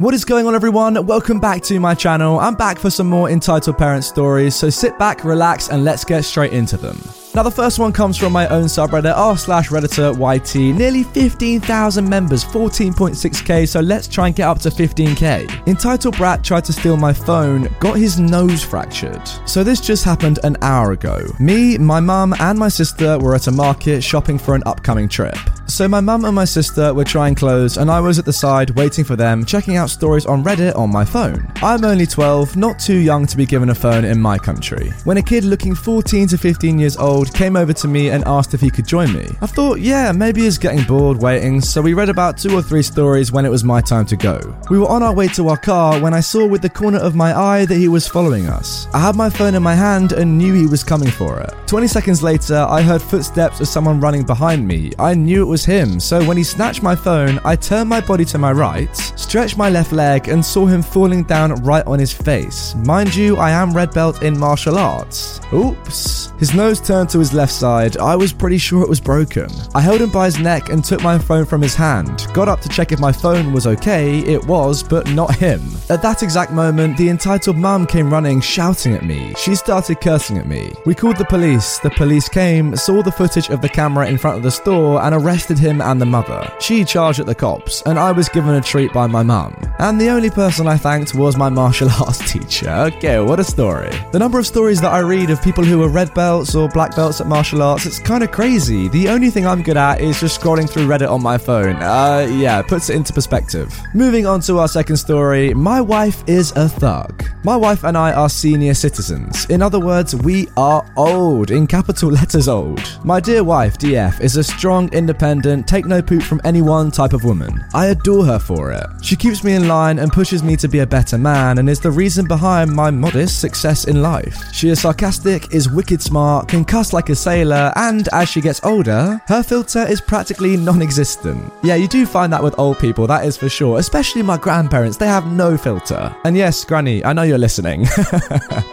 What is going on, everyone? Welcome back to my channel. I'm back for some more entitled parent stories, so sit back, relax, and let's get straight into them. Now, the first one comes from my own subreddit, r slash redditor YT. Nearly 15,000 members, 14.6k, so let's try and get up to 15k. Entitled Brat tried to steal my phone, got his nose fractured. So this just happened an hour ago. Me, my mum, and my sister were at a market shopping for an upcoming trip. So my mum and my sister were trying clothes, and I was at the side waiting for them, checking out stories on Reddit on my phone. I'm only 12, not too young to be given a phone in my country. When a kid looking 14 to 15 years old came over to me and asked if he could join me. I thought, yeah, maybe he's getting bored waiting, so we read about two or three stories when it was my time to go. We were on our way to our car when I saw with the corner of my eye that he was following us. I had my phone in my hand and knew he was coming for it. 20 seconds later, I heard footsteps of someone running behind me. I knew it was him, so when he snatched my phone, I turned my body to my right, stretched my left leg, and saw him falling down right on his face. Mind you, I am red belt in martial arts. Oops. His nose turned to his left side. I was pretty sure it was broken. I held him by his neck and took my phone from his hand. Got up to check if my phone was okay. It was, but not him. At that exact moment, the entitled mum came running, shouting at me. She started cursing at me. We called the police. The police came, saw the footage of the camera in front of the store, and arrested him and the mother. She charged at the cops, and I was given a treat by my mum. And the only person I thanked was my martial arts teacher. Okay, what a story. The number of stories that I read of people who are red belts or black belts at martial arts, it's kind of crazy. The only thing I'm good at is just scrolling through Reddit on my phone. Uh, yeah, puts it into perspective. Moving on to our second story, my wife is a thug. My wife and I are senior citizens. In other words, we are old, in capital letters old. My dear wife, DF, is a strong, independent, take no poop from anyone type of woman. I adore her for it. She keeps me in line and pushes me to be a better man and is the reason behind my modest success in life. She is sarcastic, is wicked smart, can cuss like a sailor, and as she gets older, her filter is practically non existent. Yeah, you do find that with old people, that is for sure, especially my grandparents, they have no filter. And yes, Granny, I know you're listening.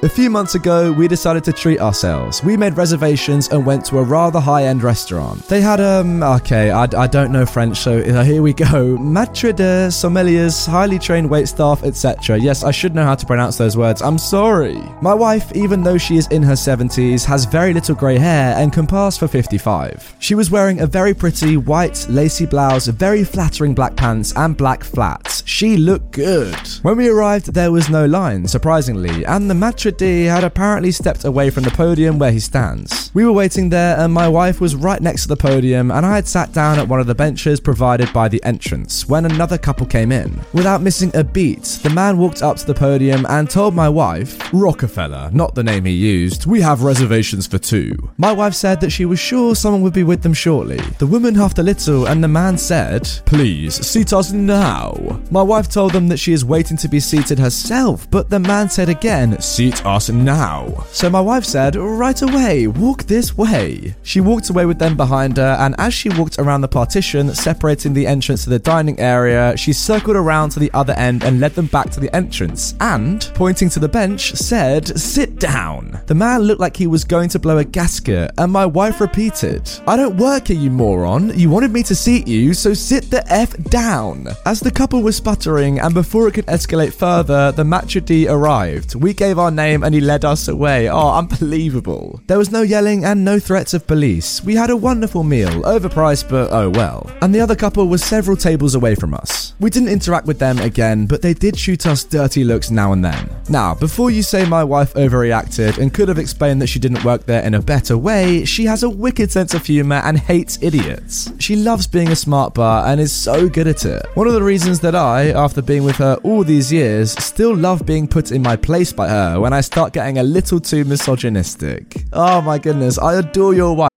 a few months ago, we decided to treat ourselves. We made reservations and went to a rather high end restaurant. They had, um, okay, I, I don't know French, so here we go. Maitre de sommeliers, highly trained wait staff, etc. Yes, I should know how to pronounce those words. I'm sorry. My wife, even though she is in her 70s, has very little grey hair and can pass for 55. She was wearing a very pretty white lacy blouse, very flattering black pants, and black flats. She looked good. When we arrived, there was no line, surprisingly, and the maitre d' had apparently stepped away from the podium where he stands. We were waiting there, and my wife was right next to the podium, and I had sat down at one of the benches provided by the entrance when another couple came in. Without missing a beat, the man walked up to the podium and told my wife, Rockefeller, not the name he used, we have reservations for two. My wife said that she was sure someone would be with them shortly. The woman huffed a little, and the man said, Please, seat us now. My wife told them that she is waiting to be seated herself, but the man said again, Seat us now. So my wife said, Right away, walk this way. She walked away with them behind her, and as she walked around the partition separating the entrance to the dining area, she circled around to the other end and led them back to the entrance, and, pointing to the bench, said, Sit down. The man looked like he was going to blow a gasket, and my wife repeated, I don't work here, you moron. You wanted me to seat you, so sit the F down. As the couple was sputtering, and before it could escalate further, the maitre d' arrived. We gave our name and he led us away. Oh, unbelievable. There was no yelling and no threats of police. We had a wonderful meal, overpriced, but oh well. And the other couple was several tables away from us. We didn't interact with them again, but they did shoot us dirty looks now and then. Now, before you say my wife overreacted and could have explained that she didn't work there in a better way, she has a wicked sense of humor and hates idiots. She loves being a smart bar and is so good at it. One of the reasons that I, after being with her all these years, still love being put in my place by her when I start getting a little too misogynistic. Oh my goodness, I adore your wife.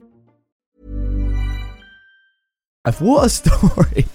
What a story.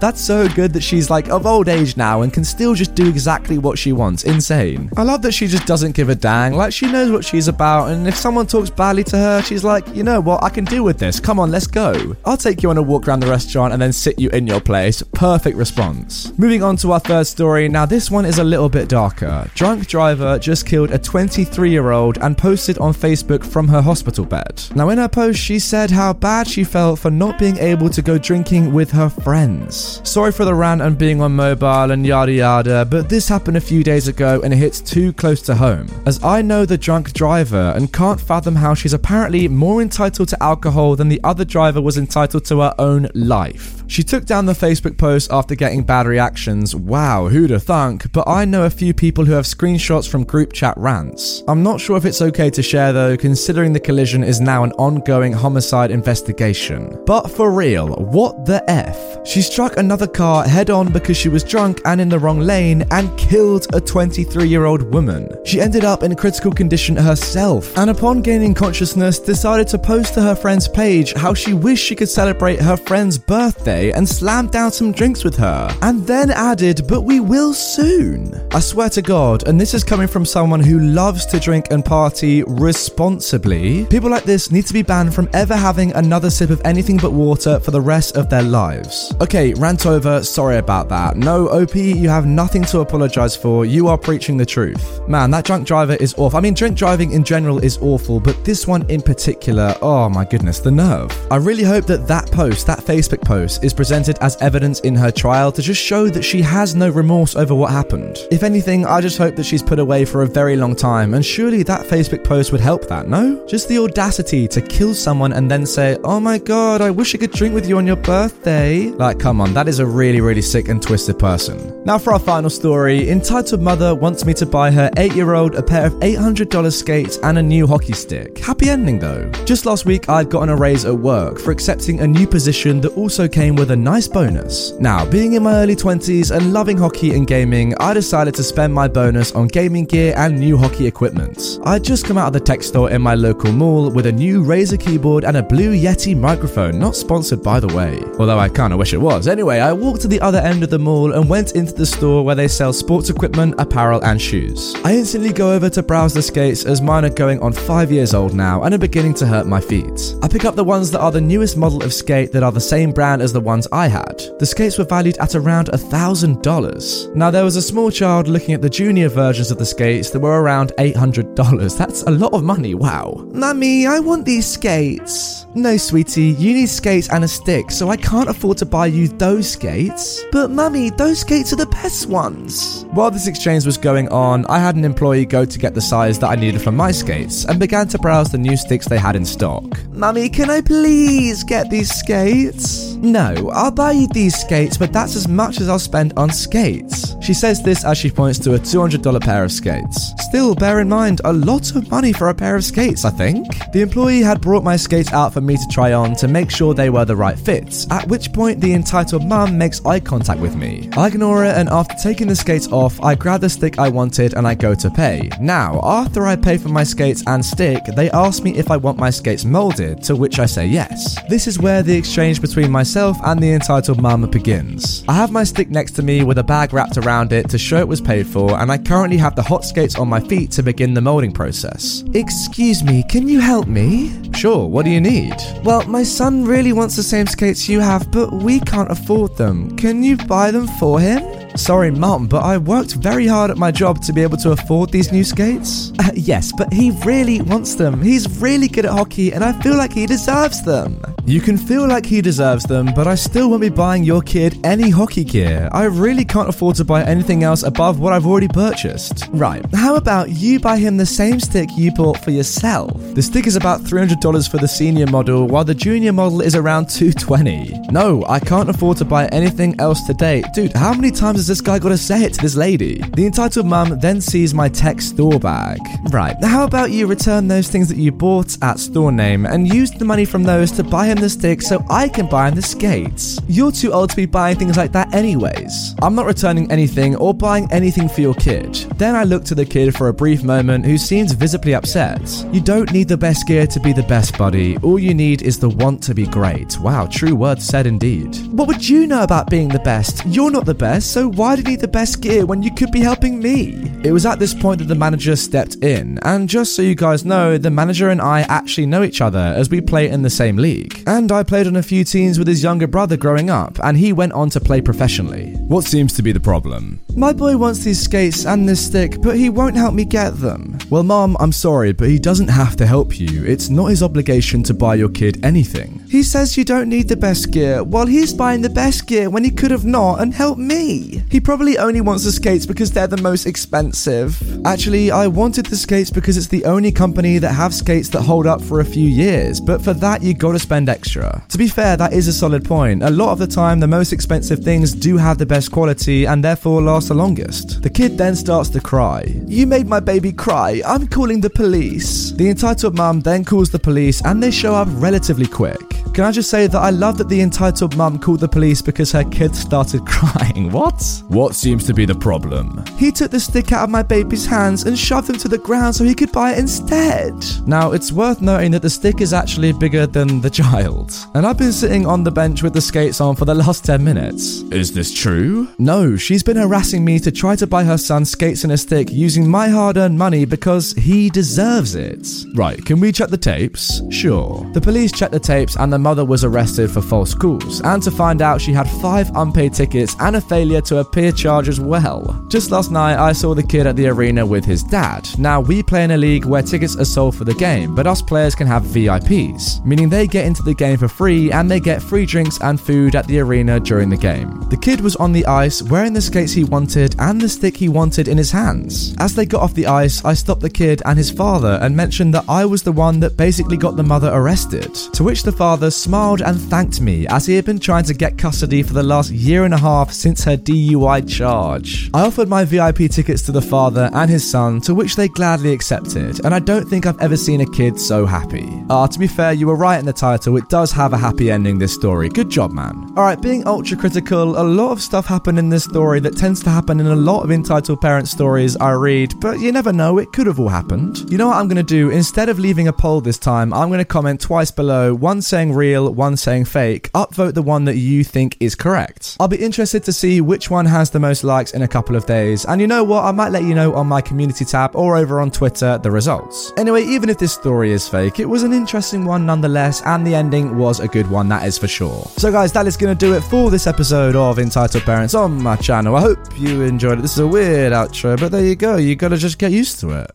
That's so good that she's like of old age now and can still just do exactly what she wants. Insane. I love that she just doesn't give a dang. Like she knows what she's about, and if someone talks badly to her, she's like, you know what, I can deal with this. Come on, let's go. I'll take you on a walk around the restaurant and then sit you in your place. Perfect response. Moving on to our third story. Now, this one is a little bit darker. Drunk driver just killed a 23 year old and posted on Facebook from her hospital bed. Now, in her post, she said how bad she felt for not being able to go drinking with her friends. Sorry for the rant and being on mobile and yada yada, but this happened a few days ago and it hits too close to home. As I know the drunk driver and can't fathom how she's apparently more entitled to alcohol than the other driver was entitled to her own life. She took down the Facebook post after getting bad reactions. Wow, who'd have thunk? But I know a few people who have screenshots from group chat rants. I'm not sure if it's okay to share though, considering the collision is now an ongoing homicide investigation. But for real, what the F? She struck another car head on because she was drunk and in the wrong lane and killed a 23 year old woman. She ended up in critical condition herself and upon gaining consciousness decided to post to her friend's page how she wished she could celebrate her friend's birthday and slammed down some drinks with her, and then added, But we will soon. I swear to God, and this is coming from someone who loves to drink and party responsibly, people like this need to be banned from ever having another sip of anything but water for the rest of their lives. Okay, rant over, sorry about that. No, OP, you have nothing to apologize for, you are preaching the truth. Man, that drunk driver is awful. I mean, drink driving in general is awful, but this one in particular, oh my goodness, the nerve. I really hope that that post, that Facebook post, is presented as evidence in her trial to just show that she has no remorse over what happened. If anything, I just hope that she's put away for a very long time, and surely that Facebook post would help that, no? Just the audacity to kill someone and then say, oh my god, I wish I could drink with you on your birthday. Like, come on, that is a really, really sick and twisted person. Now, for our final story entitled Mother wants me to buy her 8 year old a pair of $800 skates and a new hockey stick. Happy ending though. Just last week, I'd gotten a raise at work for accepting a new position that also came with a nice bonus. Now, being in my early 20s and loving hockey and gaming, I decided to spend my bonus on gaming gear and new hockey equipment. I'd just come out of the tech store in my local mall with a new Razer keyboard and a Blue Yeti microphone, not sponsored by the way. Although I kinda wish it was. Anyway, I walked to the other end of the mall and went into the store where they sell sports equipment, apparel, and shoes. I instantly go over to browse the skates as mine are going on 5 years old now and are beginning to hurt my feet. I pick up the ones that are the newest model of skate that are the same brand as the ones I had. The skates were valued at around $1,000. Now, there was a small child looking at the junior versions of the skates that were around $800. That's a lot of money, wow. Mummy, I want these skates. No, sweetie, you need skates and a stick, so I can't afford to buy you those skates. But, Mummy, those skates are the best ones. While this exchange was going on, I had an employee go to get the size that I needed for my skates and began to browse the new sticks they had in stock. Mummy, can I please get these skates? No, I'll buy you these skates, but that's as much as I'll spend on skates. She says this as she points to a $200 pair of skates. Still, bear in mind, a lot of money for a pair of skates, I think. The employee had brought my skates out for me to try on to make sure they were the right fits, at which point the entitled mum makes eye contact with me. I ignore it, and after taking the skates off, I grab the stick I wanted and I go to pay. Now, after I pay for my skates and stick, they ask me if I want my skates molded, to which I say yes. This is where the exchange between myself and the entitled mum begins. I have my stick next to me with a bag wrapped around it to show it was paid for, and I currently have the hot skates on my feet to begin the molding process. Excuse me, can you help me? Sure, what do you need? Well, my son really wants the same skates you have, but we can't afford them. Can you buy them for him? Sorry, Mum, but I worked very hard at my job to be able to afford these new skates. Uh, yes, but he really wants them. He's really good at hockey, and I feel like he deserves them. You can feel like he deserves them, but I still won't be buying your kid any hockey gear. I really can't afford to buy anything else above what I've already purchased. Right, how about you buy him the same stick you bought for yourself? The stick is about $300 for the senior model, while the junior model is around 220. No, I can't afford to buy anything else today. Dude, how many times this guy got to say it to this lady? The entitled mum then sees my tech store bag. Right, how about you return those things that you bought at store name and use the money from those to buy him the stick so I can buy him the skates? You're too old to be buying things like that anyways. I'm not returning anything or buying anything for your kid. Then I look to the kid for a brief moment who seems visibly upset. You don't need the best gear to be the best, buddy. All you need is the want to be great. Wow, true words said indeed. What would you know about being the best? You're not the best, so why do you need the best gear when you could be helping me? It was at this point that the manager stepped in, and just so you guys know, the manager and I actually know each other as we play in the same league. And I played on a few teams with his younger brother growing up, and he went on to play professionally. What seems to be the problem? My boy wants these skates and this stick, but he won't help me get them. Well, Mom, I'm sorry, but he doesn't have to help you. It's not his obligation to buy your kid anything. He says you don't need the best gear, while he's buying the best gear when he could have not and helped me. He probably only wants the skates because they're the most expensive. Actually, I wanted the skates because it's the only company that have skates that hold up for a few years, but for that you gotta spend extra. To be fair, that is a solid point. A lot of the time, the most expensive things do have the best quality and therefore last the longest. The kid then starts to cry. You made my baby cry. I'm calling the police. The entitled mum then calls the police and they show up relatively quick. Can I just say that I love that the entitled mum called the police because her kid started crying? What? What seems to be the problem? He took the stick out of my baby's hands and shoved them to the ground so he could buy it instead. Now, it's worth noting that the stick is actually bigger than the child. And I've been sitting on the bench with the skates on for the last 10 minutes. Is this true? No, she's been harassing me to try to buy her son skates and a stick using my hard earned money because he deserves it. Right, can we check the tapes? Sure. The police checked the tapes and the mother was arrested for false calls, and to find out she had five unpaid tickets and a failure to appear charge as well. Just last night, I saw the kid at the arena with his dad. Now, we play in a league where tickets are sold for the game, but us players can have VIPs, meaning they get into the game for free and they get free drinks and food at the arena during the game. The kid was on the ice wearing the skates he wanted and the stick he wanted in his hands. As they got off the ice, I stopped the kid and his father and mentioned that I was the one that basically got the mother arrested. To which the father smiled and thanked me as he had been trying to get custody for the last year and a half since her DUI charge. I offered my VIP tickets to the father and his son, to which they gladly accepted, and I don't think I've ever seen a kid so happy. Ah, to be fair, you were right in the title, it does have a happy ending, this story. Good job, man. Alright, being ultra critical, a lot of stuff happened in this story that tends to happen in a lot of entitled parent stories I read, but you never know, it could have all happened. You know what I'm gonna do? Instead of leaving a poll this time, I'm gonna comment twice below, one saying real, one saying fake. Upvote the one that you think is correct. I'll be interested to see which one has the most likes in a couple of days, and you know what? I might let you know on my community tab or over on Twitter the results. Anyway, even if this story is fake, it was an interesting one nonetheless, and the ending was a good one, that is for sure. So, guys, that is gonna do it for this episode of Entitled Parents on my channel. I hope you enjoyed it. This is a weird outro, but there you go. You gotta just get used to it.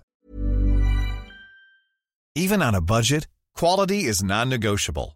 Even on a budget, quality is non-negotiable.